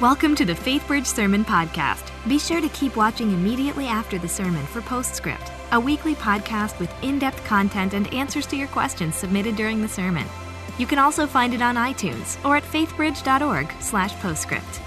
Welcome to the FaithBridge Sermon Podcast. Be sure to keep watching immediately after the sermon for Postscript, a weekly podcast with in depth content and answers to your questions submitted during the sermon. You can also find it on iTunes or at faithbridge.org/slash postscript.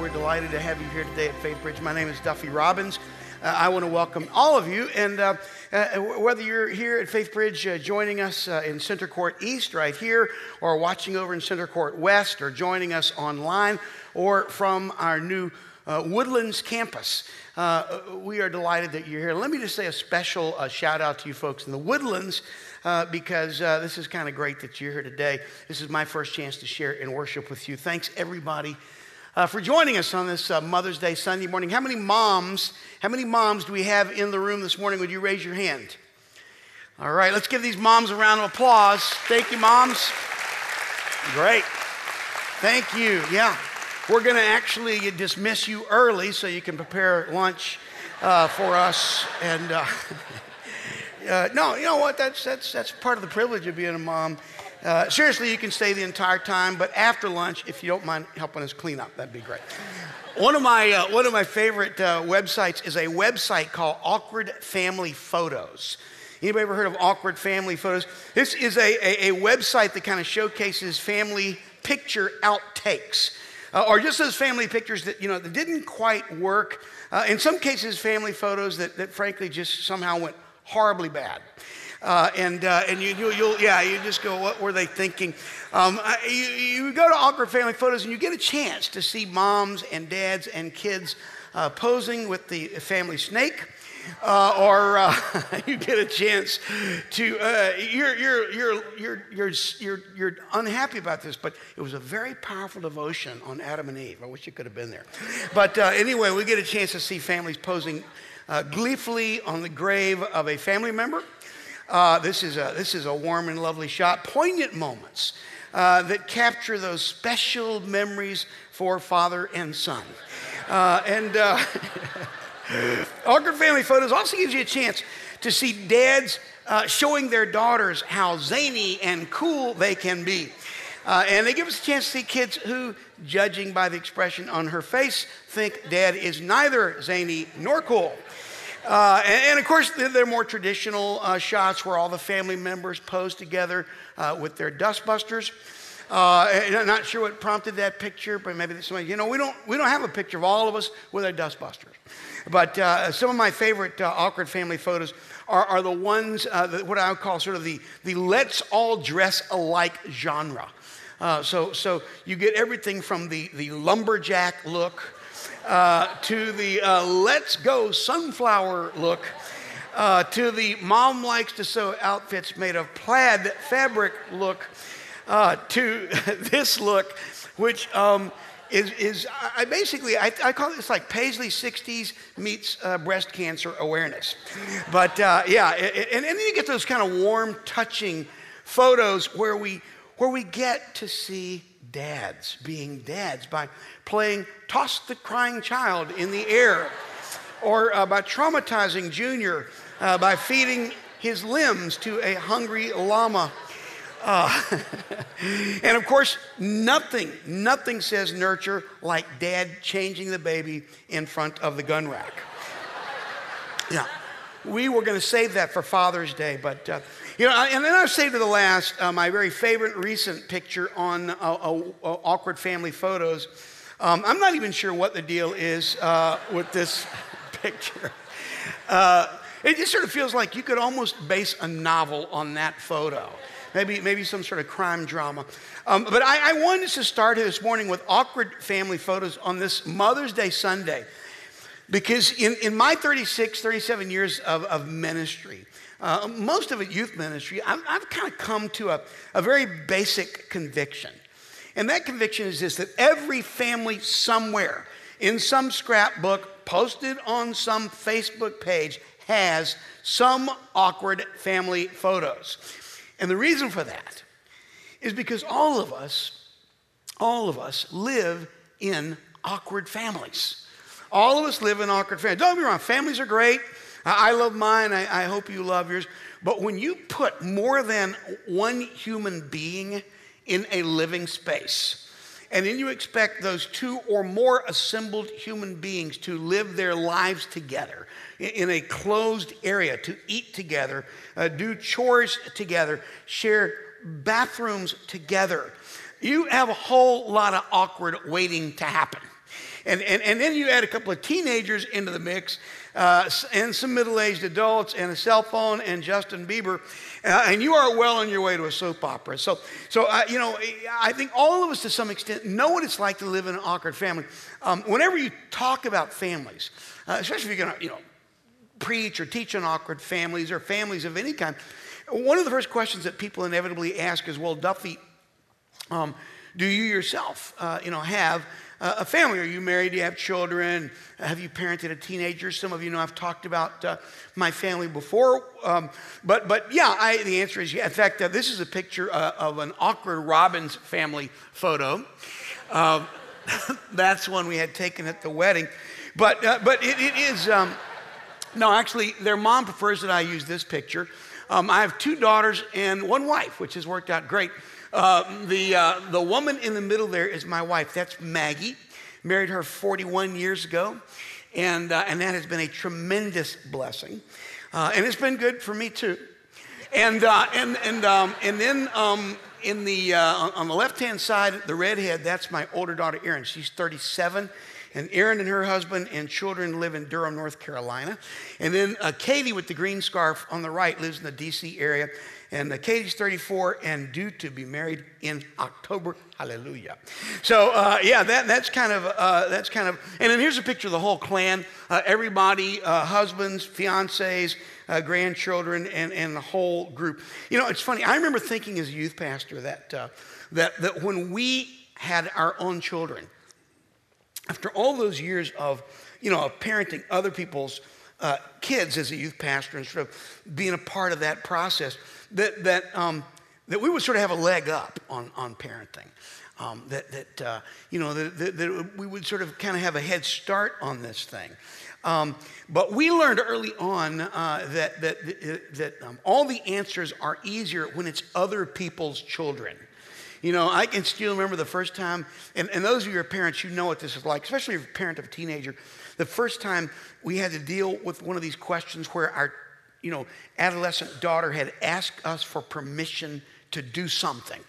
We're delighted to have you here today at FaithBridge. My name is Duffy Robbins. Uh, I want to welcome all of you, and uh, uh, whether you're here at FaithBridge uh, joining us uh, in Center Court East right here, or watching over in Center Court West, or joining us online, or from our new uh, Woodlands campus. Uh, we are delighted that you're here. Let me just say a special uh, shout out to you folks in the Woodlands because this is kind of great that you're here today. This is my first chance to share and worship with you. Thanks, everybody uh, for joining us on this uh, Mother's Day Sunday morning. How many moms, how many moms do we have in the room this morning? Would you raise your hand? All right, let's give these moms a round of applause. Thank you, moms. Great. Thank you. Yeah. We're going to actually dismiss you early so you can prepare lunch uh, for us. And uh, uh, no, you know what? That's, that's, that's part of the privilege of being a mom. Uh, seriously, you can stay the entire time, but after lunch, if you don't mind helping us clean up, that'd be great. One of my, uh, one of my favorite uh, websites is a website called Awkward Family Photos. Anybody ever heard of Awkward Family Photos? This is a, a, a website that kind of showcases family picture outtakes. Uh, or just those family pictures that, you know, that didn't quite work. Uh, in some cases, family photos that, that frankly just somehow went horribly bad. Uh, and uh, and you, you, will yeah, you just go, what were they thinking? Um, you, you, go to Awkward Family Photos and you get a chance to see moms and dads and kids uh, posing with the family snake. Uh, or uh, you get a chance to uh, you're, you're, you're, you're, you're, you're, you're unhappy about this but it was a very powerful devotion on adam and eve i wish you could have been there but anyway we get a chance to see families posing gleefully on the grave of a family member uh, this, is a, this is a warm and lovely shot. Poignant moments uh, that capture those special memories for father and son. Uh, and uh, Awkward Family Photos also gives you a chance to see dads showing their daughters how zany and cool they can be. Uh, and they give us a chance to see kids who, judging by the expression on her face, think dad is neither zany nor cool. Uh, and, and, of course, there are more traditional uh, shots where all the family members pose together uh, with their dustbusters. Uh, I'm not sure what prompted that picture, but maybe somebody, you know, we don't, we don't have a picture of all of us with our dustbusters. But uh, some of my favorite uh, awkward family photos are, are the ones, that, what I would call sort of the, the let's all dress alike genre. so, so you get everything from the, the lumberjack look uh, to the uh, let's go sunflower look, uh, to the mom likes to sew outfits made of plaid fabric look, uh, to this look, which um, is, is I basically, I, I, call this like Paisley 60s meets uh, breast cancer awareness. But yeah, and, and then you get those kind of warm, touching photos where we, where we get to see dads being dads by playing Toss the Crying Child in the Air, or uh, by traumatizing Junior uh, by feeding his limbs to a hungry llama. Uh, and of course, nothing, nothing says nurture like dad changing the baby in front of the gun rack. Yeah. We were going to save that for Father's Day, but uh, you know, and then I'll say to the last, uh, my very favorite recent picture on uh, uh, uh, awkward family photos. Um, I'm not even sure what the deal is uh, with this picture. it just sort of feels like you could almost base a novel on that photo. Maybe, maybe some sort of crime drama. Um, but I, I wanted to start this morning with awkward family photos on this Mother's Day Sunday. Because in, in my 36, 37 years of, of ministry, uh, most of it youth ministry, I've, I've kind of come to a, a very basic conviction. And that conviction is this that every family somewhere in some scrapbook posted on some Facebook page has some awkward family photos. And the reason for that is because all of us, all of us live in awkward families. All of us live in awkward families. Don't me wrong, families are great. I love mine. I, I hope you love yours. But when you put more than one human being in a living space, and then you expect those two or more assembled human beings to live their lives together in a closed area, to eat together, uh, do chores together, share bathrooms together. You have a whole lot of awkward waiting to happen. And, and, and then you add a couple of teenagers into the mix, uh, and some middle aged adults, and a cell phone, and Justin Bieber, uh, and you are well on your way to a soap opera. So, so uh, you know, I think all of us to some extent know what it's like to live in an awkward family. Um, whenever you talk about families, uh, especially if you're going to, you know, preach or teach on awkward families or families of any kind, one of the first questions that people inevitably ask is, well, Duffy, um, do you yourself, uh, you know, have a family? Are you married? Do you have children? Have you parented a teenager? Some of you know I've talked about uh, my family before. Um, but, but yeah, I, the answer is yeah. In fact, uh, this is a picture uh, of an awkward Robbins family photo. Um, that's one we had taken at the wedding. But, uh, but it, it is, um, no, actually, their mom prefers that I use this picture. Um, I have two daughters and one wife, which has worked out great. Uh, the, uh, the woman in the middle there is my wife. That's Maggie. Married her 41 years ago. And, uh, and that has been a tremendous blessing. Uh, and it's been good for me too. And, uh, and, and, um, and then um, in the, uh, on the left hand side, the redhead, that's my older daughter, Erin. She's 37. And Erin and her husband and children live in Durham, North Carolina. And then Katie with the green scarf on the right lives in the DC area. And uh, Katie's 34 and due to be married in October. Hallelujah. So uh, yeah, that, that's kind of uh, that's kind of. And then here's a picture of the whole clan. Uh, everybody, uh, husbands, fiancés, uh, grandchildren, and, and the whole group. You know, it's funny. I remember thinking as a youth pastor that that that when we had our own children, after all those years of you know of parenting other people's uh, kids as a youth pastor and sort of being a part of that process, that, that, um, that we would sort of have a leg up on, on parenting. Um, that, that uh, you know, that, that, that, we would sort of kind of have a head start on this thing. Um, but we learned early on uh, that, that, that um, all the answers are easier when it's other people's children. You know, I can still remember the first time, and, and those of your parents, you know what this is like, especially if you're a parent of a teenager. The first time we had to deal with one of these questions where our, you know, adolescent daughter had asked us for permission to do something.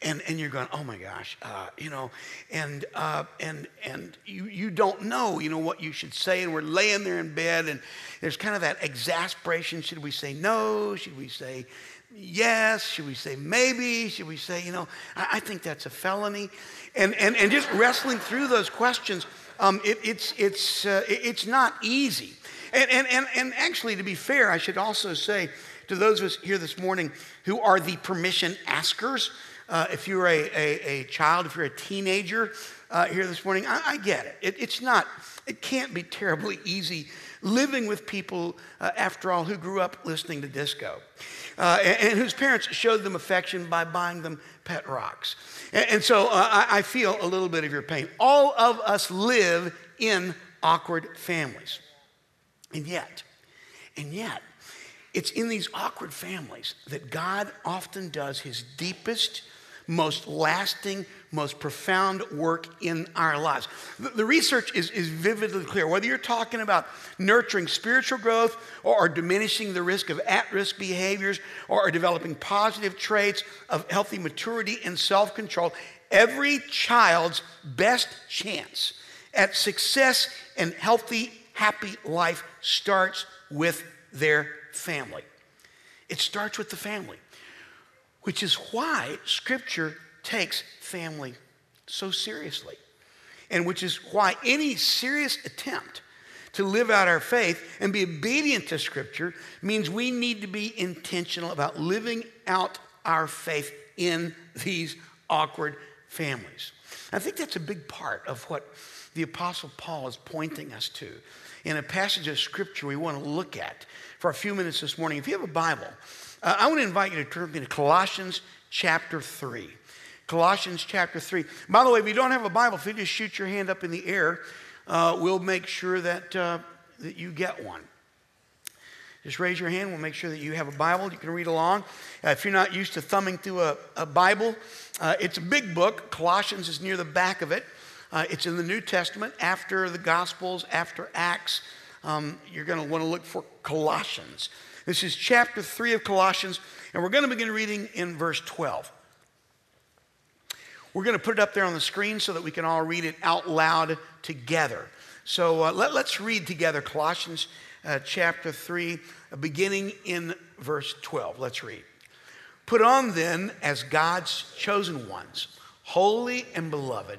And, and you're going, oh my gosh, uh, you know, and, uh, and, and you, you don't know, you know, what you should say. And we're laying there in bed, and there's kind of that exasperation. Should we say no? Should we say yes? Should we say maybe? Should we say, you know, I, I think that's a felony? And, and, and just wrestling through those questions um, it, it's, it's, uh, it's not easy. And, and, and, and actually, to be fair, I should also say to those of us here this morning who are the permission askers, uh, if you're a, a, a, child, if you're a teenager uh, here this morning, I, I get it. it. It's not, it can't be terribly easy living with people, uh, after all, who grew up listening to disco uh, and, and, whose parents showed them affection by buying them pet rocks. And, and so uh, I, I feel a little bit of your pain. All of us live in awkward families. And yet, and yet, it's in these awkward families that God often does his deepest, most lasting, most profound work in our lives. The, the research is, is vividly clear. Whether you're talking about nurturing spiritual growth or, or diminishing the risk of at risk behaviors or, or developing positive traits of healthy maturity and self control, every child's best chance at success and healthy, happy life starts with their family. It starts with the family which is why Scripture takes family so seriously, and which is why any serious attempt to live out our faith and be obedient to Scripture means we need to be intentional about living out our faith in these awkward families. I think that's a big part of what the Apostle Paul is pointing us to in a passage of Scripture we want to look at for a few minutes this morning. If you have a Bible, uh, I want to invite you to turn to Colossians chapter 3. Colossians chapter 3. By the way, if you don't have a Bible, if you just shoot your hand up in the air, uh, we'll make sure that, uh, that you get one. just raise your hand. We'll make sure that you have a Bible. You can read along. Uh, if you're not used to thumbing through a, a Bible, uh, it's a big book. Colossians is near the back of it. Uh, it's in the New Testament, after the Gospels, after Acts. Um, you're going to want to look for Colossians. This is chapter 3 of Colossians, and we're going to begin reading in verse 12. We're going to put it up there on the screen so that we can all read it out loud together. So uh, let, us read together Colossians uh, chapter 3, uh, beginning in verse 12. Let's read. Put on then as God's chosen ones, holy and beloved,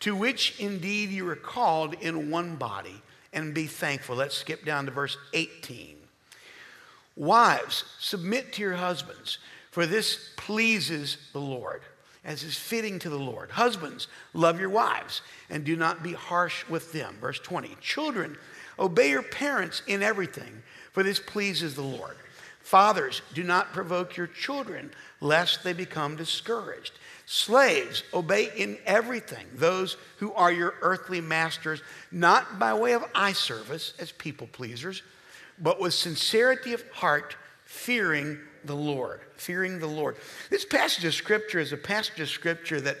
to which indeed you are called in one body, and be thankful. Let's skip down to verse 18. Wives, submit to your husbands, for this pleases the Lord, as is fitting to the Lord. Husbands, love your wives, and do not be harsh with them. Verse 20. Children, obey your parents in everything for this pleases the Lord. Fathers, do not provoke your children, lest they become discouraged. Slaves, obey in everything those who are your earthly masters, not by way of eye service as people pleasers, but with sincerity of heart, fearing the Lord. Fearing the Lord. This passage of Scripture is a passage of Scripture that,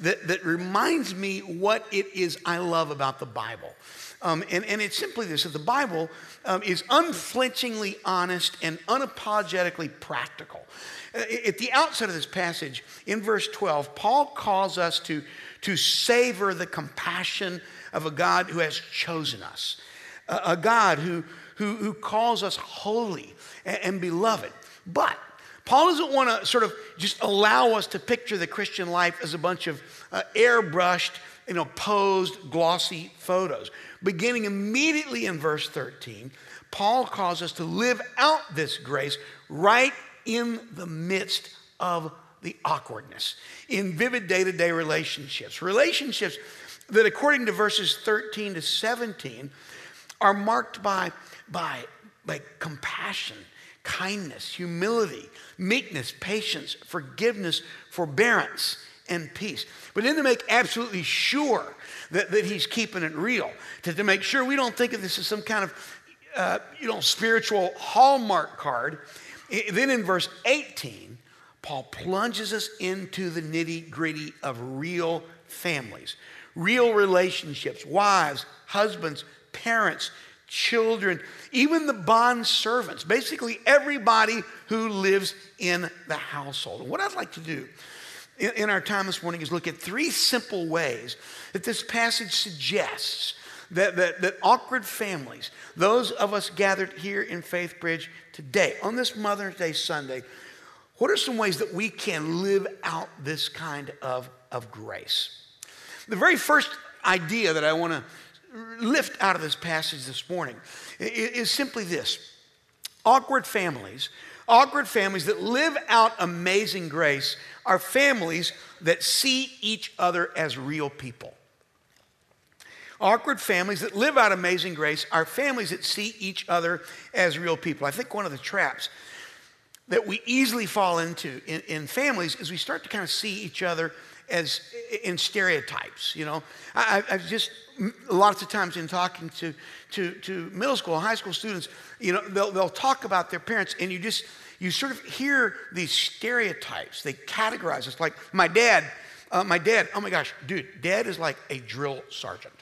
that, that reminds me what it is I love about the Bible. Um, and, and it's simply this that the Bible um, is unflinchingly honest and unapologetically practical. Uh, at the outset of this passage, in verse 12, Paul calls us to, to savor the compassion of a God who has chosen us, a, a God who, who, who calls us holy and, and beloved. But Paul doesn't want to sort of just allow us to picture the Christian life as a bunch of uh, airbrushed, you know, posed, glossy photos. Beginning immediately in verse 13, Paul calls us to live out this grace right in the midst of the awkwardness, in vivid day to day relationships. Relationships that, according to verses 13 to 17, are marked by, by, by compassion, kindness, humility, meekness, patience, forgiveness, forbearance, and peace. But then to make absolutely sure that, that he's keeping it real, to, to make sure we don't think of this as some kind of uh, you know, spiritual hallmark card. Then in verse 18, Paul plunges us into the nitty gritty of real families, real relationships, wives, husbands, parents, children, even the bond servants, basically everybody who lives in the household. And what I'd like to do in, our time this morning is look at three simple ways that this passage suggests that, that, that awkward families, those of us gathered here in FaithBridge today, on this Mother's Day Sunday, what are some ways that we can live out this kind of, of grace? The very first idea that I want to lift out of this passage this morning is simply this awkward families awkward families that live out amazing grace are families that see each other as real people awkward families that live out amazing grace are families that see each other as real people. I think one of the traps that we easily fall into in, in families is we start to kind of see each other as in stereotypes. You know, I, have just lots of times in talking to, to, to middle school, high school students, you know, they'll, they'll talk about their parents, and you just you sort of hear these stereotypes. They categorize us like my dad. Uh, my dad. Oh my gosh, dude, dad is like a drill sergeant.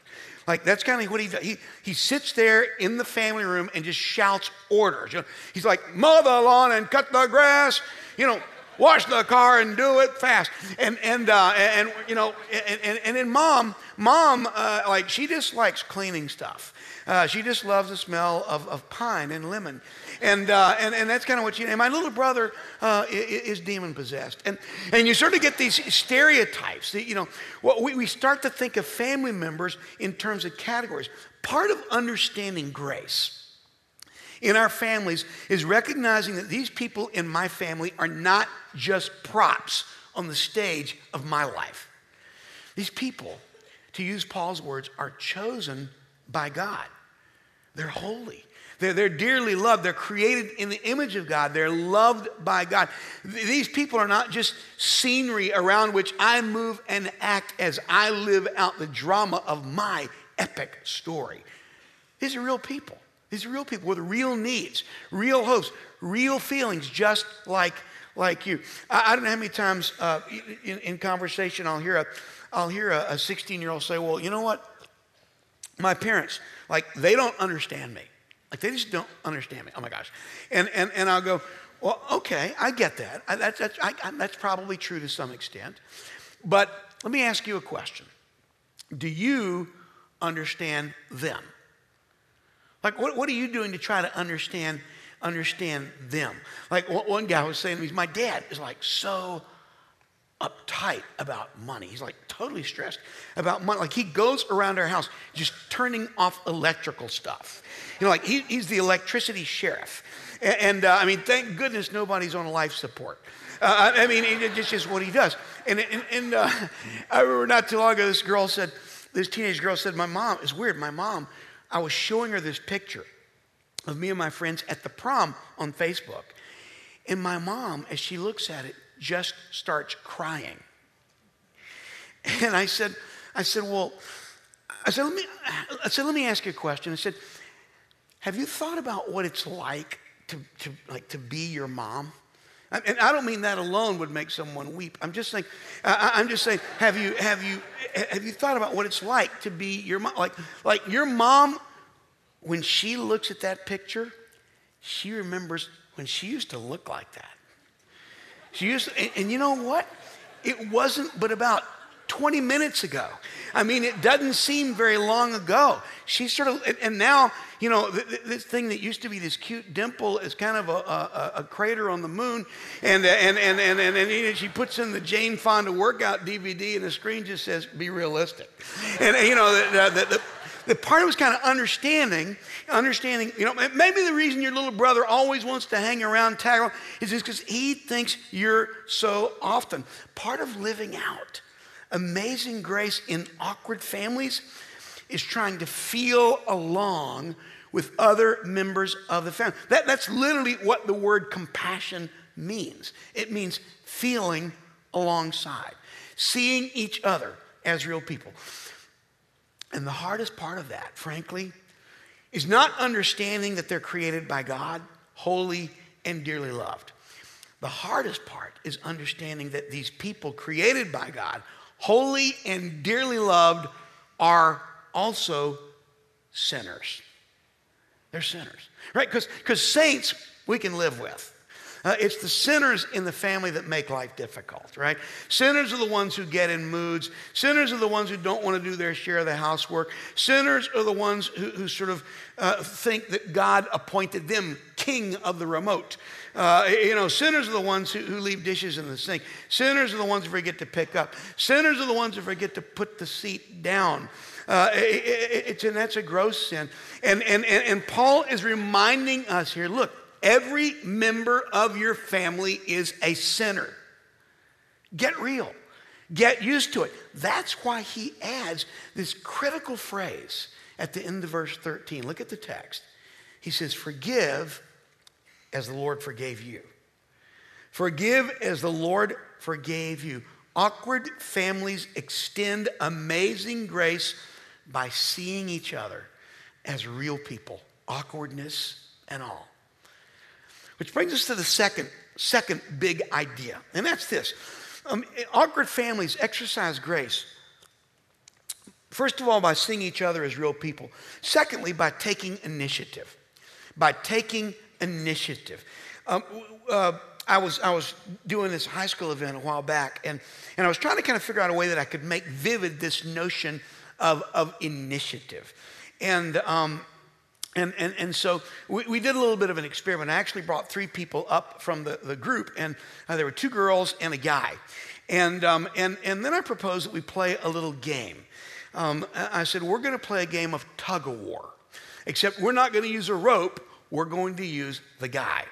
Like that's kind of what he does. He, he sits there in the family room and just shouts orders. You know, he's like, mow the lawn and cut the grass, you know, wash the car and do it fast. And, and, uh, and you know, and, and, and then mom, mom, uh, like she just likes cleaning stuff. Uh, she just loves the smell of, of pine and lemon. And, uh, and, and that's kind of what she, and my little brother uh, is, is demon possessed. And, and you sort of get these stereotypes that, you know, well, we, we start to think of family members in terms of categories. Part of understanding grace in our families is recognizing that these people in my family are not just props on the stage of my life. These people, to use Paul's words, are chosen by God. They're holy. They're, they're dearly loved. They're created in the image of God. They're loved by God. These people are not just scenery around which I move and act as I live out the drama of my epic story. These are real people. These are real people with real needs, real hopes, real feelings, just like, like you. I, I don't know how many times uh, in, in, conversation I'll hear a, I'll hear a 16 year old say, Well, you know what? My parents, like, they don't understand me. Like, they just don't understand me. Oh my gosh. And, and, and I'll go, Well, okay, I get that. I, that's, that's, I, that's probably true to some extent. But let me ask you a question Do you understand them? Like, what, what are you doing to try to understand, understand them? Like, one guy was saying to me, my dad is like so uptight about money. He's like totally stressed about money. Like, he goes around our house just turning off electrical stuff. You know, like, he, he's the electricity sheriff. And, and uh, I mean, thank goodness nobody's on life support. Uh, I mean, it's just what he does. And, and, and uh, I remember not too long ago, this girl said, this teenage girl said, My mom, it's weird, my mom I was showing her this picture of me and my friends at the prom on Facebook. And my mom, as she looks at it, just starts crying. And I said, I said, well, I said, let me, I said, let me ask you a question. I said, have you thought about what it's like to, to, like, to be your mom? And I don't mean that alone would make someone weep. I'm just saying, I'm just saying, have you, have you, have you thought about what it's like to be your mom? Like, like your mom, when she looks at that picture, she remembers when she used to look like that. She used to, and, and you know what? It wasn't but about 20 minutes ago. I mean, it doesn't seem very long ago. She sort of, and now, you know, this thing that used to be this cute dimple is kind of a, a, a crater on the moon. And, uh, and, and, and, and, and, she puts in the Jane Fonda workout DVD, and the screen just says, be realistic. And, you know, the, the, the the part was kind of understanding, understanding, you know, maybe the reason your little brother always wants to hang around, along, is just because he thinks you're so often. Part of living out amazing grace in awkward families is trying to feel along with other members of the family. That, that's literally what the word compassion means it means feeling alongside, seeing each other as real people. And the hardest part of that, frankly, is not understanding that they're created by God, holy and dearly loved. The hardest part is understanding that these people created by God, holy and dearly loved, are also sinners. They're sinners, right? Because saints we can live with. Uh, it's the sinners in the family that make life difficult, right? Sinners are the ones who get in moods. Sinners are the ones who don't want to do their share of the housework. Sinners are the ones who, who sort of uh, think that God appointed them king of the remote. Uh, you know, sinners are the ones who, who, leave dishes in the sink. Sinners are the ones who forget to pick up. Sinners are the ones who forget to put the seat down. Uh, it, it, it's, and that's a gross sin. And, and, and, and Paul is reminding us here look, every member of your family is a sinner. Get real. Get used to it. That's why he adds this critical phrase at the end of verse 13. Look at the text. He says, Forgive as the Lord forgave you. Forgive as the Lord forgave you. Awkward families extend amazing grace by seeing each other as real people, awkwardness and all. Which brings us to the second, second big idea, and that's this. Um, awkward families exercise grace. First of all, by seeing each other as real people. Secondly, by taking initiative. By taking initiative. Um, uh, I was, I was doing this high school event a while back, and, and I was trying to kind of figure out a way that I could make vivid this notion of, of initiative. And, um, and, and, and so we, we did a little bit of an experiment. I actually brought three people up from the, the group, and uh, there were two girls and a guy. And, um, and, and then I proposed that we play a little game. Um, I said, We're going to play a game of tug of war, except we're not going to use a rope we're going to use the guy.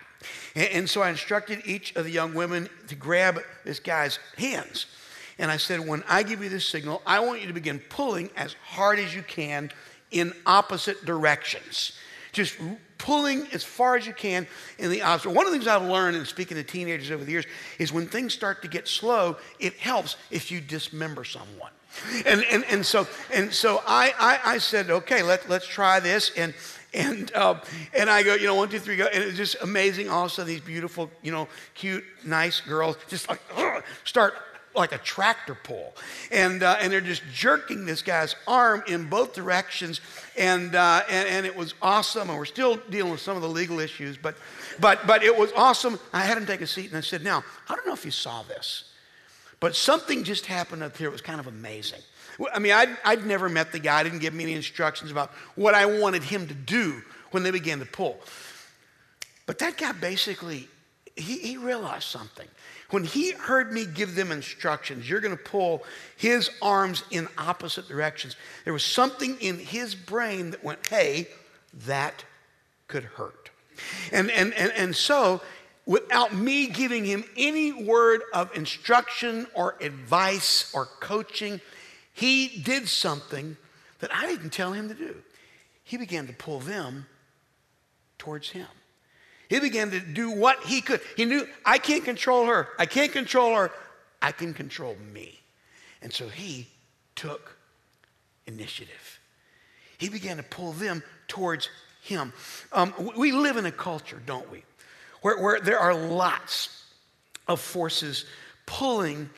And, and so I instructed each of the young women to grab this guy's hands. And I said, when I give you this signal, I want you to begin pulling as hard as you can in opposite directions. Just pulling as far as you can in the opposite. One of the things I've learned in speaking to teenagers over the years is when things start to get slow, it helps if you dismember someone. And, and, and so, and so I, I, I said, okay, let, let's try this. And, and, uh, and I go, you know, one, two, three, go. And it's just amazing. All of a sudden, these beautiful, you know, cute, nice girls just like start like a tractor pull. And, uh, and they're just jerking this guy's arm in both directions. And, uh, and, and, it was awesome. And we're still dealing with some of the legal issues, but, but, but it was awesome. I had him take a seat and I said, Now, I don't know if you saw this, but something just happened up here. It was kind of amazing. I mean, I'd, I'd never met the guy, I didn't give me any instructions about what I wanted him to do when they began to pull. But that guy basically, he, he realized something. When he heard me give them instructions, you're going to pull his arms in opposite directions, there was something in his brain that went, hey, that could hurt. And, and, and, and so, without me giving him any word of instruction or advice or coaching, he did something that I didn't tell him to do. He began to pull them towards him. He began to do what he could. He knew, I can't control her. I can't control her. I can control me. And so he took initiative. He began to pull them towards him. Um, we live in a culture, don't we, where, where there are lots of forces pulling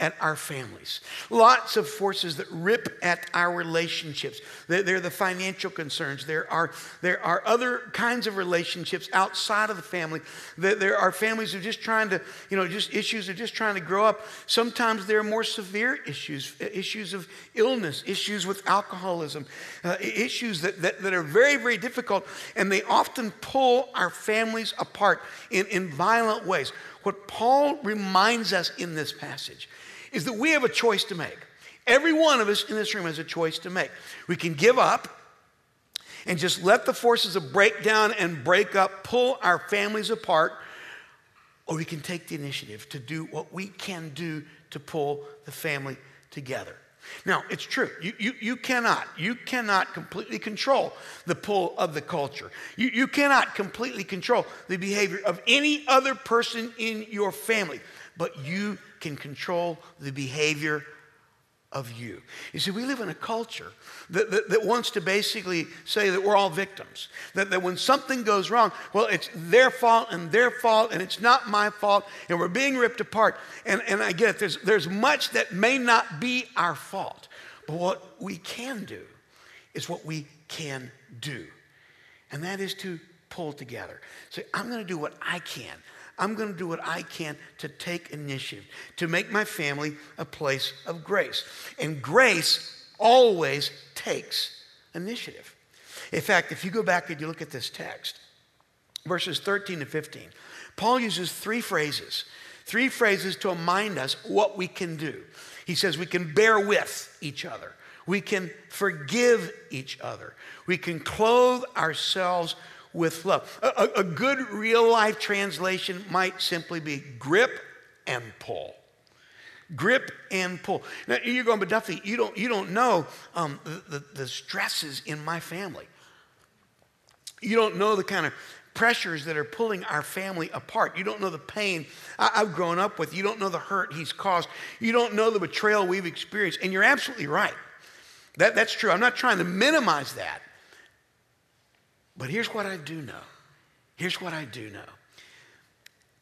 at our families. Lots of forces that rip at our relationships. There are the financial concerns. There are, there are other kinds of relationships outside of the family. There are families who are just trying to, you know, just issues are just trying to grow up. Sometimes there are more severe issues, issues of illness, issues with alcoholism, uh, issues that, that, that are very, very difficult. And they often pull our families apart in, in violent ways. What Paul reminds us in this passage is that we have a choice to make. Every one of us in this room has a choice to make. We can give up and just let the forces of breakdown and break up pull our families apart, or we can take the initiative to do what we can do to pull the family together. Now, it's true. You, you, you cannot, you cannot completely control the pull of the culture. You, you cannot completely control the behavior of any other person in your family, but you can control the behavior of you. You see, we live in a culture that, that, that, wants to basically say that we're all victims. That, that when something goes wrong, well, it's their fault and their fault, and it's not my fault, and we're being ripped apart. And, and I get it, there's, there's much that may not be our fault. But what we can do is what we can do, and that is to pull together. Say, I'm going to do what I can. I'm going to do what I can to take initiative, to make my family a place of grace. And grace always takes initiative. In fact, if you go back and you look at this text, verses 13 to 15, Paul uses three phrases, three phrases to remind us what we can do. He says we can bear with each other, we can forgive each other, we can clothe ourselves with love. A, a, good real life translation might simply be grip and pull. Grip and pull. Now you're going, but Duffy, you don't, you don't know um, the, the, the stresses in my family. You don't know the kind of pressures that are pulling our family apart. You don't know the pain I, have grown up with. You don't know the hurt he's caused. You don't know the betrayal we've experienced. And you're absolutely right. That, that's true. I'm not trying to minimize that. But here's what I do know. Here's what I do know.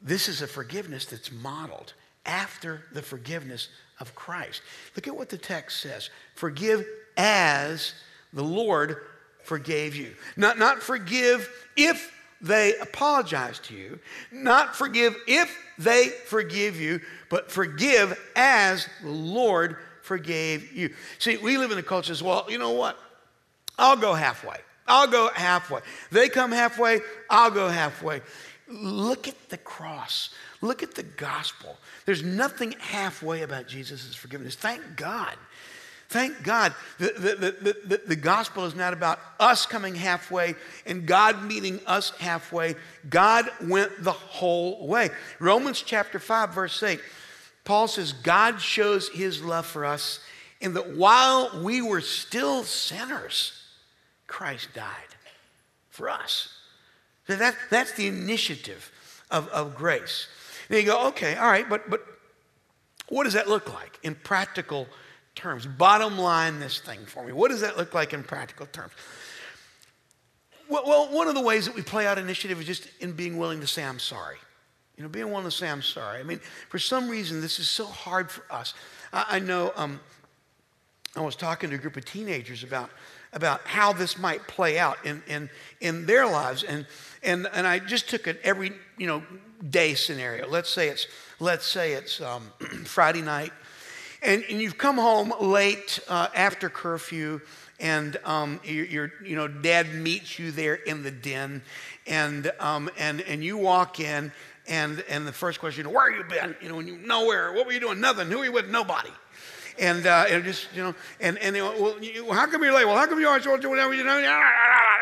This is a forgiveness that's modeled after the forgiveness of Christ. Look at what the text says forgive as the Lord forgave you. Not, not forgive if they apologize to you, not forgive if they forgive you, but forgive as the Lord forgave you. See, we live in a culture as well, you know what? I'll go halfway. I'll go halfway. They come halfway, I'll go halfway. Look at the cross. Look at the gospel. There's nothing halfway about Jesus' forgiveness. Thank God Thank God the, the, the, the, gospel is not about us coming halfway and God meeting us halfway. God went the whole way. Romans chapter 5, verse 8, Paul says, God shows his love for us in that while we were still sinners, Christ died for us. So that, that's the initiative of, of grace. And you go, okay, all right, but, but what does that look like in practical terms? Bottom line this thing for me. What does that look like in practical terms? Well, one of the ways that we play out initiative is just in being willing to say, I'm sorry. You know, being willing to say, I'm sorry. I mean, for some reason, this is so hard for us. I, I know um, I was talking to a group of teenagers about, about how this might play out in, in, in their lives. And, and, and I just took an every you know, day scenario. Let's say it's, let's say it's um, Friday night and, and you've come home late uh, after curfew, and um, your, you know, dad meets you there in the den, and, um, and, and you walk in, and, and the first question, where have you been? You know, when you, nowhere. What were you doing? Nothing. Who are you with? Nobody. And, uh, and just, you know, and, and well, you, how come you're late? Well, how come you always do whatever you know?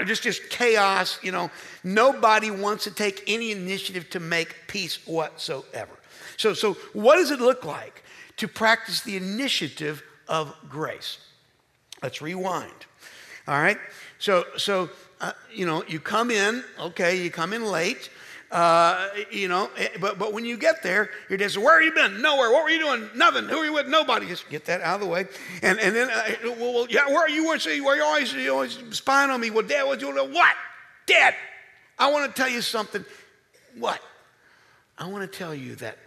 Just, just chaos, you know. Nobody wants to take any initiative to make peace whatsoever. So, so what does it look like to practice the initiative of grace. Let's rewind. All right? So, so uh, you know, you come in, okay, you come in late. Uh, you know, eh, but, but when you get there, your dad says, Where have you been? Nowhere. What were you doing? Nothing. Who are you with? Nobody. Just get that out of the way. And, and then, uh, well, well, yeah, where are you? Where, see, where you always, you always spying on me? Well, Dad, what doing? What? Dad, I want to tell you something. What? I want to tell you that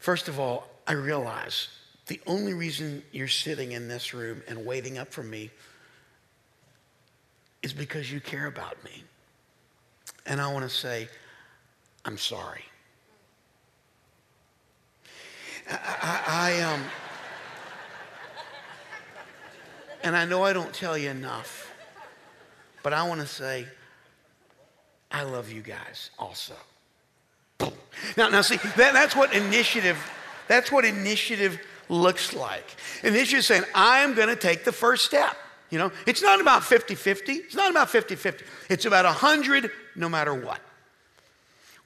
First of all, I realize the only reason you're sitting in this room and waiting up for me is because you care about me. And I want to say, I'm sorry. I, I, I um, and I know I don't tell you enough, but I want to say, I love you guys also. Now, now see, that, that's what initiative, that's what initiative looks like. Initiative saying, I'm going to take the first step. You know, it's not about 50 50. It's not about 50 50. It's about 100 no matter what.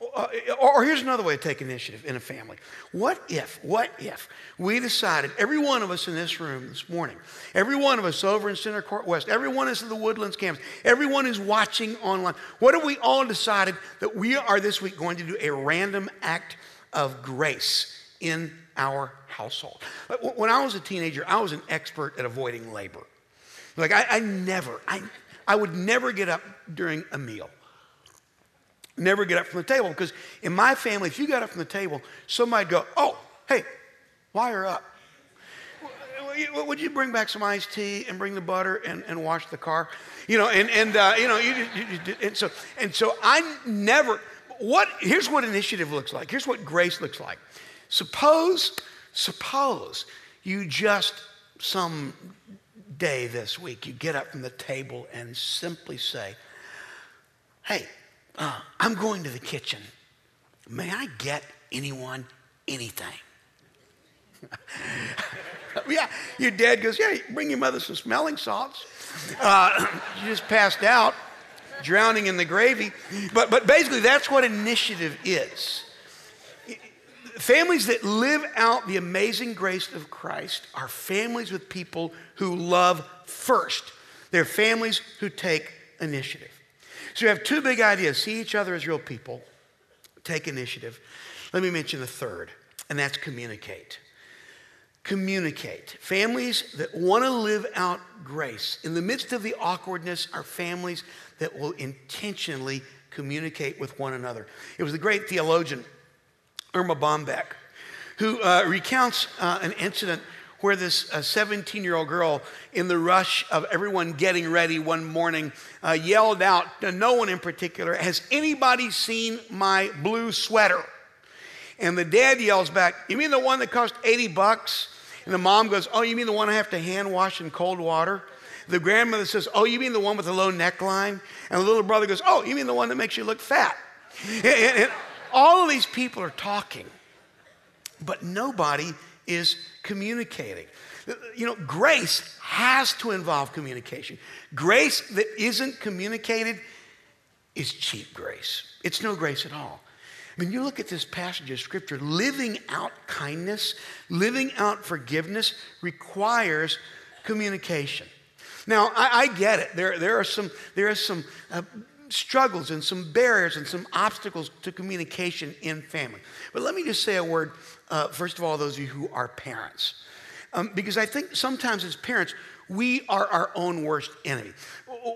Or, or here's another way to take initiative in a family. What if, what if we decided, every one of us in this room this morning, every one of us over in Center Court West, every one of us in the Woodlands campus, everyone is watching online, what if we all decided that we are this week going to do a random act of grace in our household? When I was a teenager, I was an expert at avoiding labor. Like, I, I never, I, I would never get up during a meal never get up from the table. Because in my family, if you got up from the table, somebody'd go, Oh, hey, wire up. Would you bring back some iced tea and bring the butter and, and wash the car? You know, and, and uh, you know, you, you, you, and so and so I never. What here's what initiative looks like. Here's what grace looks like. Suppose, suppose you just some day this week you get up from the table and simply say, "Hey, uh, I'm going to the kitchen. May I get anyone anything? yeah, your dad goes, Yeah, bring your mother some smelling salts. Uh, she just passed out, drowning in the gravy. But, but basically, that's what initiative is. Families that live out the amazing grace of Christ are families with people who love first. They're families who take initiative. So we have two big ideas see each other as real people, take initiative. Let me mention the third, and that's communicate. Communicate. Families that want to live out grace in the midst of the awkwardness are families that will intentionally communicate with one another. It was the great theologian Erma Bombeck who uh, recounts uh, an incident where this 17 uh, year old girl, in the rush of everyone getting ready one morning, uh, yelled out, to no one in particular, Has anybody seen my blue sweater? And the dad yells back, You mean the one that cost 80 bucks? And the mom goes, Oh, you mean the one I have to hand wash in cold water? The grandmother says, Oh, you mean the one with the low neckline? And the little brother goes, Oh, you mean the one that makes you look fat? And, and all of these people are talking, but nobody is communicating. You know, grace has to involve communication. Grace that isn't communicated is cheap grace. It's no grace at all. I mean, you look at this passage of scripture, living out kindness, living out forgiveness requires communication. Now, I, I get it. There, there are some, there are some uh, struggles and some barriers and some obstacles to communication in family. But let me just say a word, uh, first of all, those of you who are parents. Um, because I think sometimes as parents, we are our own worst enemy.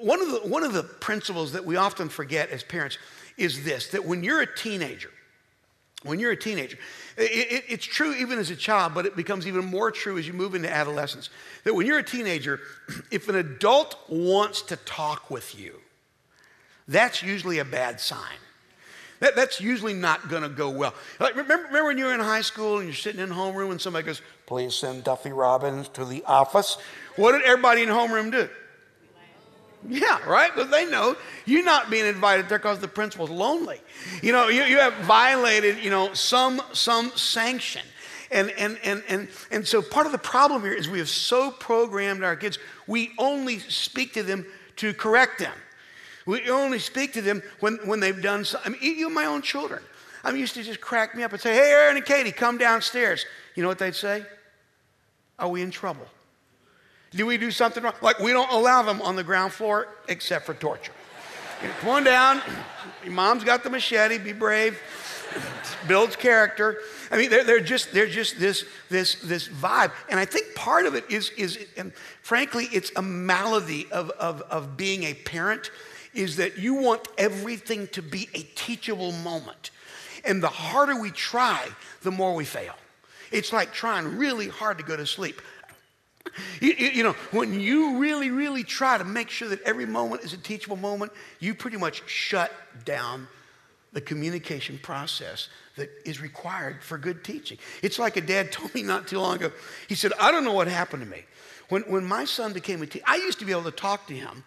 One of, the, one of the principles that we often forget as parents is this that when you're a teenager, when you're a teenager, it, it, it's true even as a child, but it becomes even more true as you move into adolescence. That when you're a teenager, if an adult wants to talk with you, that's usually a bad sign. That, that's usually not going to go well. Like, remember, remember when you were in high school and you're sitting in homeroom and somebody goes, please send Duffy Robbins to the office? What did everybody in homeroom do? Yeah, right? Because they know you're not being invited there because the principal's lonely. You know, you, you have violated, you know, some, some sanction. And, and, and, and, and so part of the problem here is we have so programmed our kids, we only speak to them to correct them. We only speak to them when, when they've done something. I mean, you, my own children. I'm used to just crack me up and say, hey, Erin and Katie, come downstairs. You know what they'd say? Are we in trouble? Do we do something wrong? Like we don't allow them on the ground floor except for torture. You know, come on down. Your mom's got the machete. Be brave. Builds character. I mean, they're, they're just they're just this this this vibe, and I think part of it is is and frankly, it's a malady of of of being a parent, is that you want everything to be a teachable moment, and the harder we try, the more we fail. It's like trying really hard to go to sleep. You, you, know, when you really, really try to make sure that every moment is a teachable moment, you pretty much shut down the communication process that is required for good teaching. It's like a dad told me not too long ago. He said, I don't know what happened to me. When, when my son became a teacher, I used to be able to talk to him.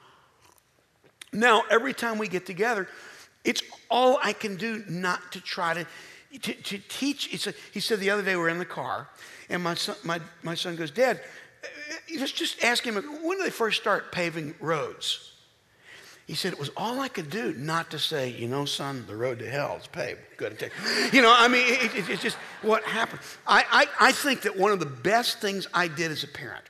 Now, every time we get together, it's all I can do not to try to, to, to teach. A, he said the other day we were in the car, and my son, my, my son goes, Dad, eh, just, just ask him, when did they first start paving roads? He said, it was all I could do not to say, you know, son, the road to hell is paved. Good. You know, I mean, it, it, it's just what happened. I, I, I think that one of the best things I did as a parent,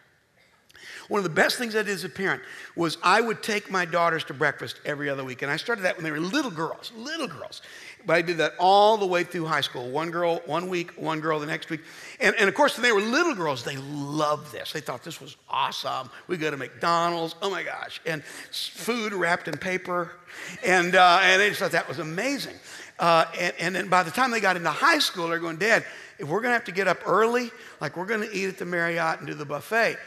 one of the best things I did as a parent was I would take my daughters to breakfast every other week. And I started that when they were little girls, little girls. But I did that all the way through high school. One girl one week, one girl the next week. And, and of course, when they were little girls, they loved this. They thought this was awesome. We go to McDonald's. Oh my gosh. And food wrapped in paper. And, uh, and they just thought that was amazing. Uh, and, and then by the time they got into high school, they're going, Dad, if we're going to have to get up early, like we're going to eat at the Marriott and do the buffet.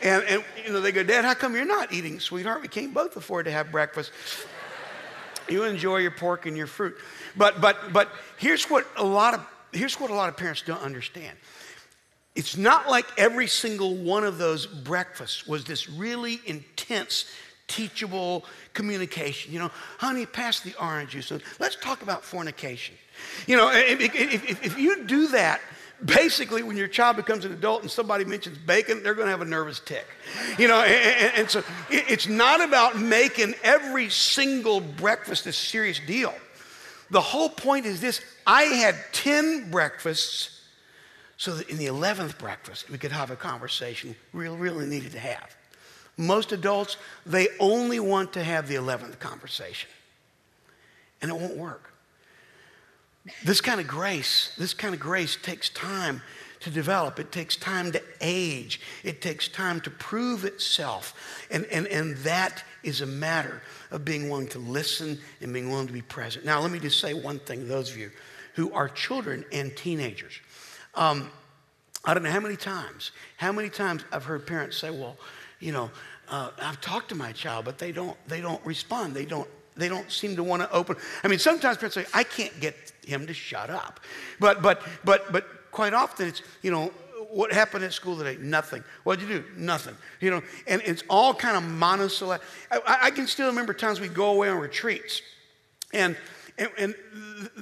And, and you know, they go, Dad, how come you're not eating, sweetheart? We can't both afford to have breakfast. You enjoy your pork and your fruit. But, but, but here's, what a lot of, here's what a lot of parents don't understand. It's not like every single one of those breakfasts was this really intense, teachable communication. You know, honey, pass the orange juice. Let's talk about fornication. You know, if, if, if you do that, basically when your child becomes an adult and somebody mentions bacon they're going to have a nervous tic you know and, and, so it's not about making every single breakfast a serious deal the whole point is this I had 10 breakfasts so that in the 11th breakfast we could have a conversation we really needed to have. Most adults, they only want to have the 11th conversation, and it won't work. This kind of grace, this kind of grace takes time to develop. It takes time to age. It takes time to prove itself. And, and, and that is a matter of being willing to listen and being willing to be present. Now, let me just say one thing to those of you who are children and teenagers. Um, I don't know how many times, how many times I've heard parents say, well, you know, uh, I've talked to my child, but they don't, they don't respond. They don't, they don't seem to want to open. I mean, sometimes parents say, I can't get him to shut up. But, but, but, but quite often it's, you know, what happened at school today? Nothing. What'd you do? Nothing. You know, and it's all kind of monosyllabic. I, I can still remember times we go away on retreats, and And, and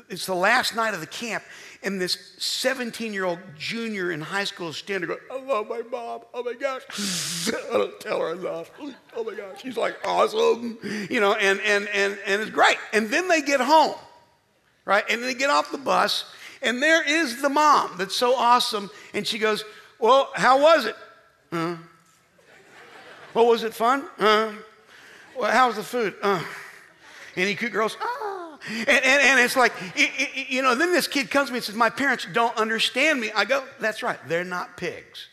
it's the last night of the camp, and this 17 year old junior in high school is standing going, I love my mom. Oh my gosh. I don't tell her enough. Oh my gosh. She's like awesome. You know, and, and, and, and it's great. And then they get home, right? And they get off the bus, and there is the mom that's so awesome. And she goes, Well, how was it? Uh, well, was it fun? Uh, well, how was the food? Uh, any cute girls? Ah. And, and, and it's like, it, it, you know, then this kid comes to me and says, My parents don't understand me. I go, That's right, they're not pigs.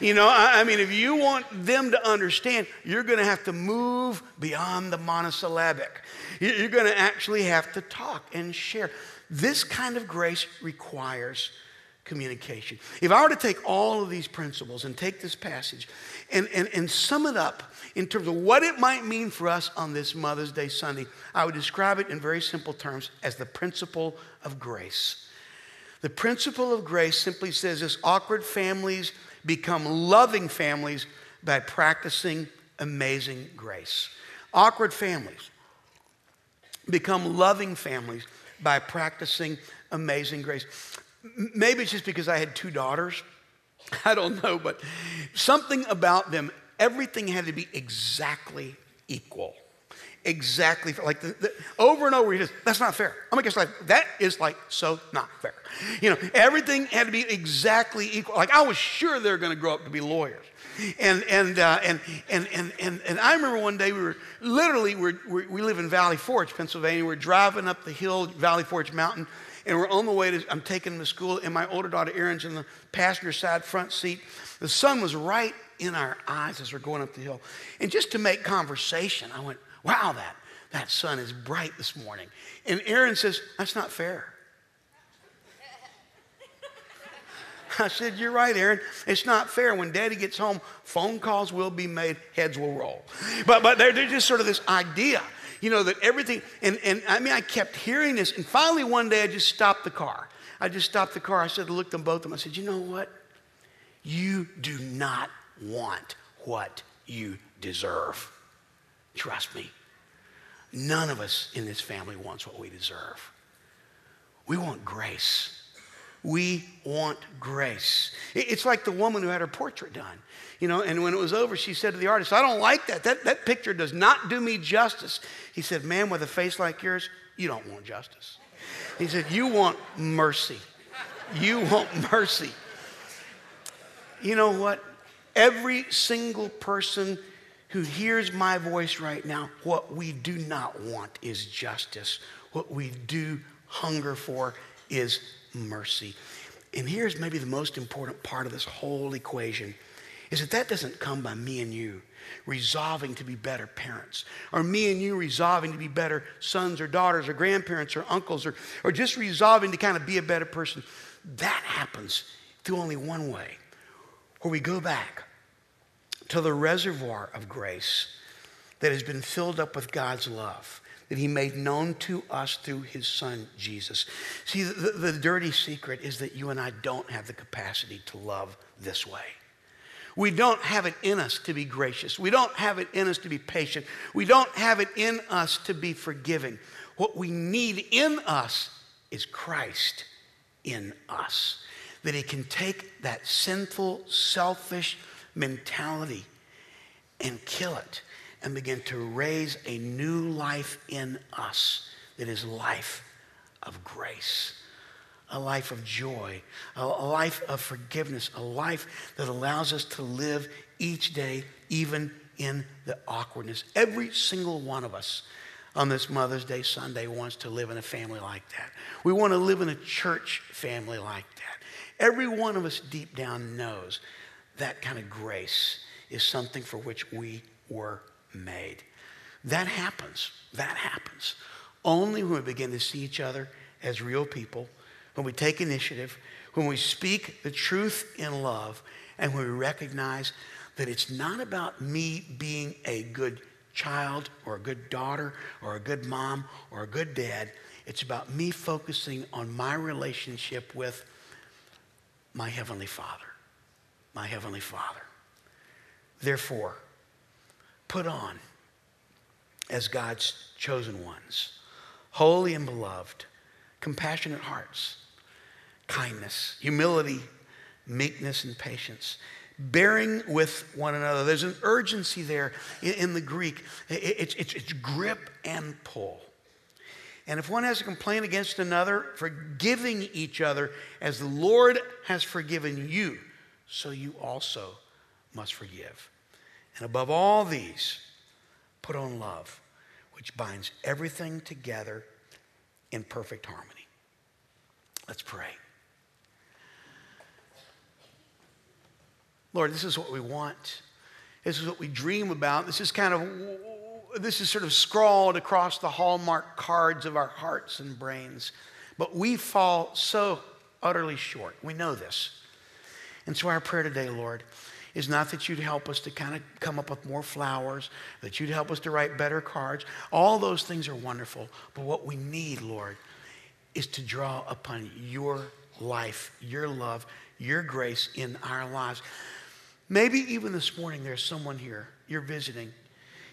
You know, I, I mean, if you want them to understand, you're going to have to move beyond the monosyllabic. You're going to actually have to talk and share. This kind of grace requires communication. If I were to take all of these principles and take this passage and, and, and sum it up in terms of what it might mean for us on this Mother's Day Sunday, I would describe it in very simple terms as the principle of grace. The principle of grace simply says this awkward families become loving families by practicing amazing grace. Awkward families become loving families by practicing amazing grace. Maybe it's just because I had two daughters. I don't know, but something about them, everything had to be exactly equal. Exactly like the, the, over and over. He says, "That's not fair." I'm like, like that is like so not fair. You know, everything had to be exactly equal. Like I was sure they were going to grow up to be lawyers. And and, uh, and and and and and I remember one day we were literally we're, we we live in Valley Forge, Pennsylvania. We're driving up the hill, Valley Forge Mountain, and we're on the way to, I'm taking them to school, and my older daughter Erin's in the passenger side front seat. The sun was right in our eyes as we're going up the hill. And just to make conversation, I went, wow, that, that sun is bright this morning. And Erin says, that's not fair. I said, You're right, Erin. It's not fair. When daddy gets home, phone calls will be made, heads will roll. But, but they're, they're just sort of this idea you know, that everything, and, and I mean, I kept hearing this. And finally, one day, I just stopped the car. I just stopped the car. I said, I looked them both of them. I said, you know what? You do not want what you deserve. Trust me. None of us in this family wants what we deserve. We want grace. We want grace. It's like the woman who had her portrait done. You know, and when it was over, she said to the artist, I don't like that. That, that picture does not do me justice. He said, Man, with a face like yours, you don't want justice. He said, You want mercy. You want mercy. You know what? Every single person who hears my voice right now, what we do not want is justice. What we do hunger for is mercy. And here's maybe the most important part of this whole equation is that that doesn't come by me and you resolving to be better parents, or me and you resolving to be better sons or daughters or grandparents or uncles, or, or just resolving to kind of be a better person. That happens through only one way, where we go back to the reservoir of grace that has been filled up with God's love that he made known to us through his son Jesus. See, the, the, dirty secret is that you and I don't have the capacity to love this way. We don't have it in us to be gracious. We don't have it in us to be patient. We don't have it in us to be forgiving. What we need in us is Christ in us. That He can take that sinful, selfish mentality and kill it and begin to raise a new life in us that is life of grace a life of joy, a, life of forgiveness, a life that allows us to live each day, even in the awkwardness. Every single one of us on this Mother's Day Sunday wants to live in a family like that. We want to live in a church family like that. Every one of us deep down knows that kind of grace is something for which we were made. That happens. That happens only when we begin to see each other as real people when we take initiative, when we speak the truth in love, and when we recognize that it's not about me being a good child or a good daughter or a good mom or a good dad. It's about me focusing on my relationship with my Heavenly Father. My Heavenly Father. Therefore, put on as God's chosen ones holy and beloved, compassionate hearts, kindness, humility, meekness, and patience bearing with one another. There's an urgency there in, the Greek. It's, it's, it's grip and pull. And if one has a complaint against another, forgiving each other as the Lord has forgiven you, so you also must forgive. And above all these, put on love, which binds everything together in perfect harmony. Let's pray. Lord, this is what we want. This is what we dream about. This is kind of, this is sort of scrawled across the hallmark cards of our hearts and brains. But we fall so utterly short. We know this. And so our prayer today, Lord, is not that you'd help us to kind of come up with more flowers, that you'd help us to write better cards. All those things are wonderful. But what we need, Lord, is to draw upon your life, your love, your grace in our lives. Maybe even this morning there's someone here, you're visiting.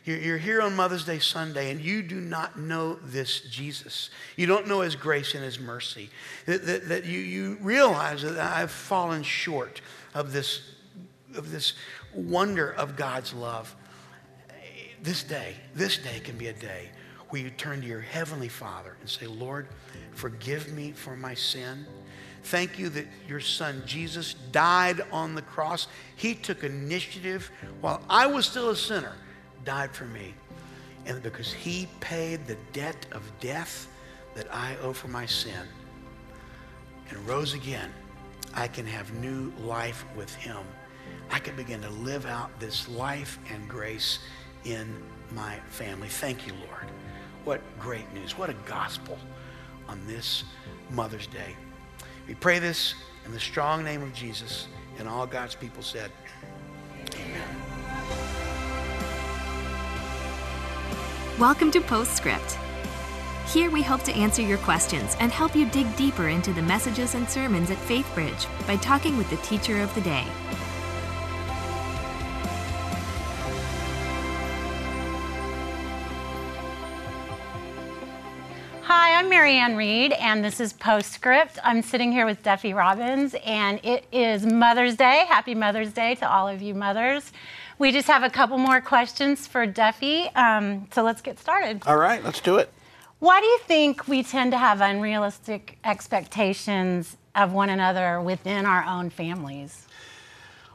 You're here on Mother's Day Sunday and you do not know this Jesus. You don't know his grace and his mercy. That, that, that you, you realize that I've fallen short of this, of this wonder of God's love. This day, this day can be a day where you turn to your Heavenly Father and say, Lord, forgive me for my sin. Thank you that your son Jesus died on the cross. He took initiative while I was still a sinner, died for me. And because he paid the debt of death that I owe for my sin and rose again, I can have new life with him. I can begin to live out this life and grace in my family. Thank you, Lord. What great news. What a gospel on this Mother's Day. We pray this in the strong name of Jesus, and all God's people said, Amen. Welcome to Postscript. Here we hope to answer your questions and help you dig deeper into the messages and sermons at FaithBridge by talking with the teacher of the day. I'm Marianne Reed, and this is Postscript. I'm sitting here with Duffy Robbins, and it is Mother's Day. Happy Mother's Day to all of you mothers. We just have a couple more questions for Duffy, um, so let's get started. All right, let's do it. Why do you think we tend to have unrealistic expectations of one another within our own families?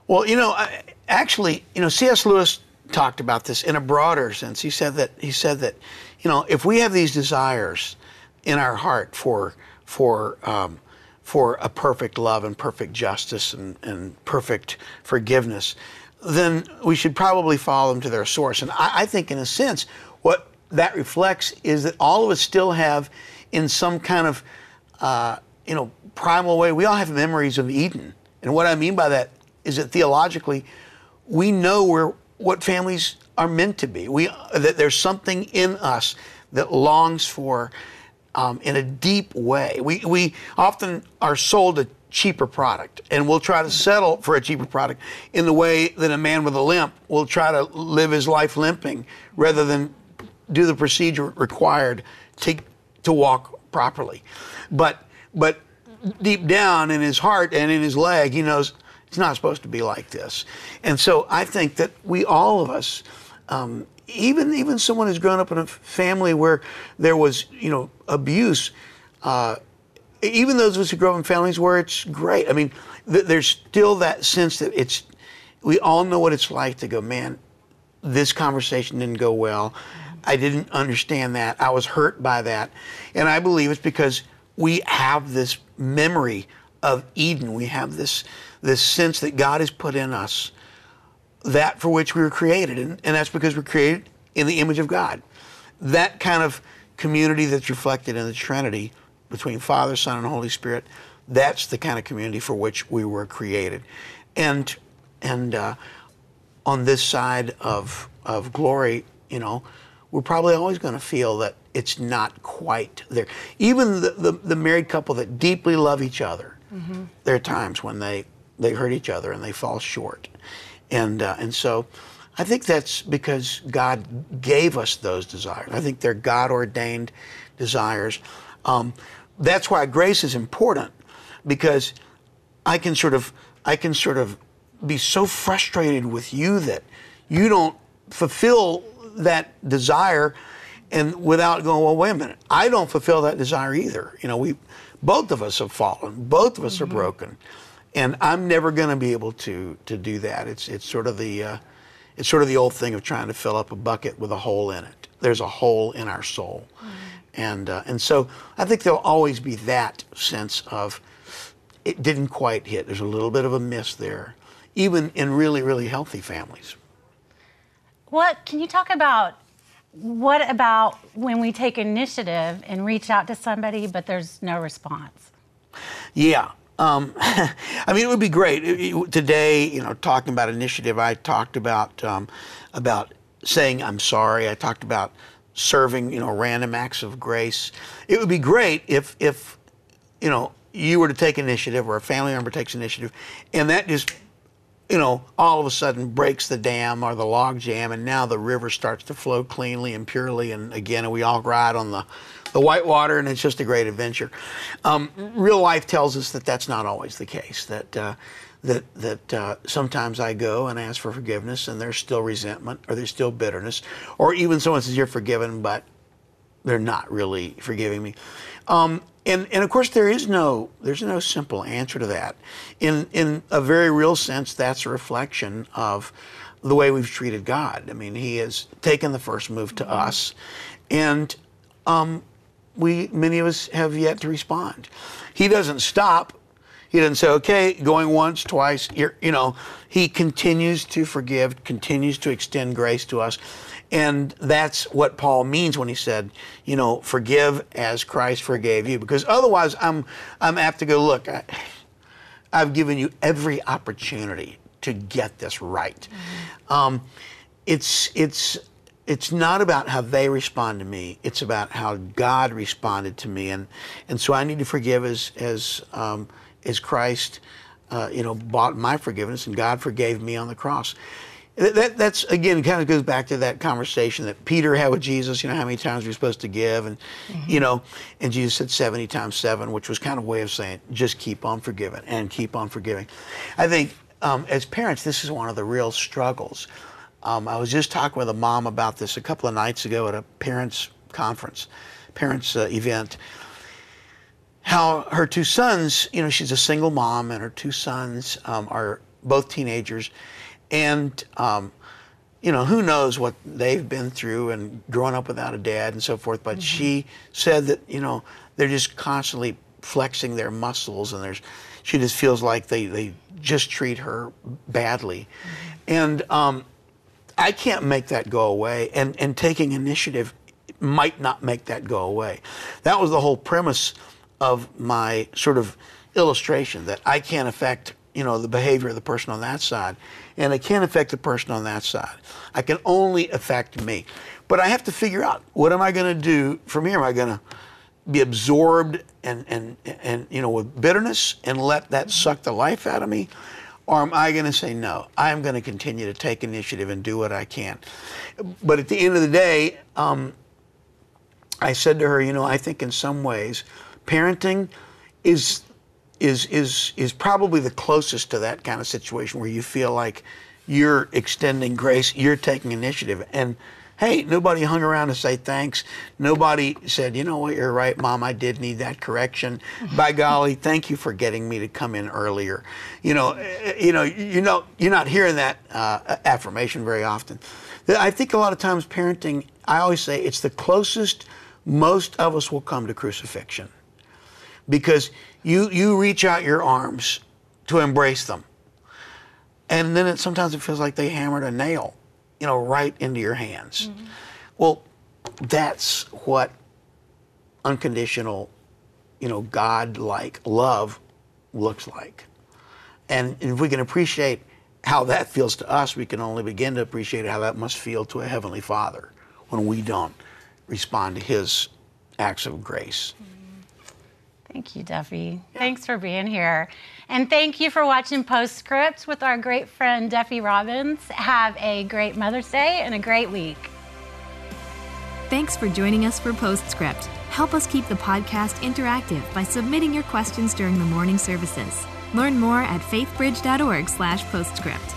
Well, you know, I, actually, you know, C.S. Lewis talked about this in a broader sense. He said that he said that, you know, if we have these desires in our heart for for um, for a perfect love and perfect justice and, and perfect forgiveness, then we should probably follow them to their source. And I, I think, in a sense, what that reflects is that all of us still have, in some kind of, uh, you know, primal way, we all have memories of Eden. And what I mean by that is that theologically, we know where what families are meant to be. We that there's something in us that longs for um, in a deep way. We, we often are sold a cheaper product, and we'll try to settle for a cheaper product in the way that a man with a limp will try to live his life limping rather than do the procedure required to, to walk properly. But, but deep down in his heart and in his leg, he knows it's not supposed to be like this. And so I think that we, all of us, um, even even someone who's grown up in a family where there was you know abuse, uh, even those of us who grow up in families where it's great. I mean, th- there's still that sense that it's. We all know what it's like to go, man. This conversation didn't go well. I didn't understand that. I was hurt by that, and I believe it's because we have this memory of Eden. We have this this sense that God has put in us that for which we were created. And, and that's because we're created in the image of God. That kind of community that's reflected in the Trinity between Father, Son, and Holy Spirit, that's the kind of community for which we were created. And, and uh, on this side of, of glory, you know, we're probably always going to feel that it's not quite there. Even the, the, the married couple that deeply love each other, mm-hmm. there are times when they, they hurt each other and they fall short. And, uh, and so I think that's because God gave us those desires. I think they're God ordained desires. Um, that's why grace is important because I can sort of I can sort of be so frustrated with you that you don't fulfill that desire and without going, well, wait a minute, I don't fulfill that desire either. You know, we both of us have fallen, both of us mm-hmm. are broken. And I'm never going to be able to to do that. It's it's sort of the uh, it's sort of the old thing of trying to fill up a bucket with a hole in it. There's a hole in our soul, mm-hmm. and uh, and so I think there'll always be that sense of it didn't quite hit. There's a little bit of a miss there, even in really really healthy families. What can you talk about? What about when we take initiative and reach out to somebody, but there's no response? Yeah. Um, I mean, it would be great today. You know, talking about initiative, I talked about um, about saying I'm sorry. I talked about serving. You know, random acts of grace. It would be great if if you know you were to take initiative or a family member takes initiative, and that just you know, all of a sudden breaks the dam or the log jam, and now the river starts to flow cleanly and purely. And again, we all ride on the, the white water, and it's just a great adventure. Um, real life tells us that that's not always the case. That uh, that that uh, sometimes I go and ask for forgiveness, and there's still resentment, or there's still bitterness, or even someone says you're forgiven, but they're not really forgiving me. Um, and, and of course, there is no there's no simple answer to that. In in a very real sense, that's a reflection of the way we've treated God. I mean, He has taken the first move to us, and um, we many of us have yet to respond. He doesn't stop. He doesn't say, "Okay, going once, twice." you know, He continues to forgive, continues to extend grace to us. And that's what Paul means when he said, you know, forgive as Christ forgave you. Because otherwise, I'm, I'm apt to go, look, I, have given you every opportunity to get this right. Mm-hmm. Um, it's, it's, it's not about how they respond to me. It's about how God responded to me. And, and so I need to forgive as, as, um, as Christ, uh, you know, bought my forgiveness and God forgave me on the cross. That, that's again kind of goes back to that conversation that Peter had with Jesus. You know how many times are you're supposed to give, and mm-hmm. you know, and Jesus said seventy times seven, which was kind of a way of saying just keep on forgiving and keep on forgiving. I think um, as parents, this is one of the real struggles. Um, I was just talking with a mom about this a couple of nights ago at a parents conference, parents uh, event. How her two sons, you know, she's a single mom, and her two sons um, are both teenagers and um, you know who knows what they've been through and growing up without a dad and so forth. But mm-hmm. she said that you know they're just constantly flexing their muscles, and there's she just feels like they they just treat her badly, mm-hmm. and um, I can't make that go away. And and taking initiative might not make that go away. That was the whole premise of my sort of illustration that I can't affect you know the behavior of the person on that side and I can't affect the person on that side. I can only affect me. But I have to figure out what am I going to do from here? Am I going to be absorbed and, and, and, you know, with bitterness and let that suck the life out of me? Or am I going to say, no, I'm going to continue to take initiative and do what I can? But at the end of the day, um, I said to her, you know, I think in some ways, parenting is is is is probably the closest to that kind of situation where you feel like you're extending grace, you're taking initiative, and hey, nobody hung around to say thanks. Nobody said, you know what, you're right, mom, I did need that correction. By golly, thank you for getting me to come in earlier. You know, you know, you know, you're not hearing that uh, affirmation very often. I think a lot of times parenting, I always say it's the closest most of us will come to crucifixion because you you reach out your arms to embrace them and then it, sometimes it feels like they hammered a nail you know right into your hands mm-hmm. well that's what unconditional you know god like love looks like and if we can appreciate how that feels to us we can only begin to appreciate how that must feel to a heavenly father when we don't respond to his acts of grace mm-hmm. Thank you, Duffy. Yeah. Thanks for being here. And thank you for watching Postscript with our great friend Duffy Robbins. Have a great Mother's Day and a great week. Thanks for joining us for Postscript. Help us keep the podcast interactive by submitting your questions during the morning services. Learn more at faithbridge.org/postscript.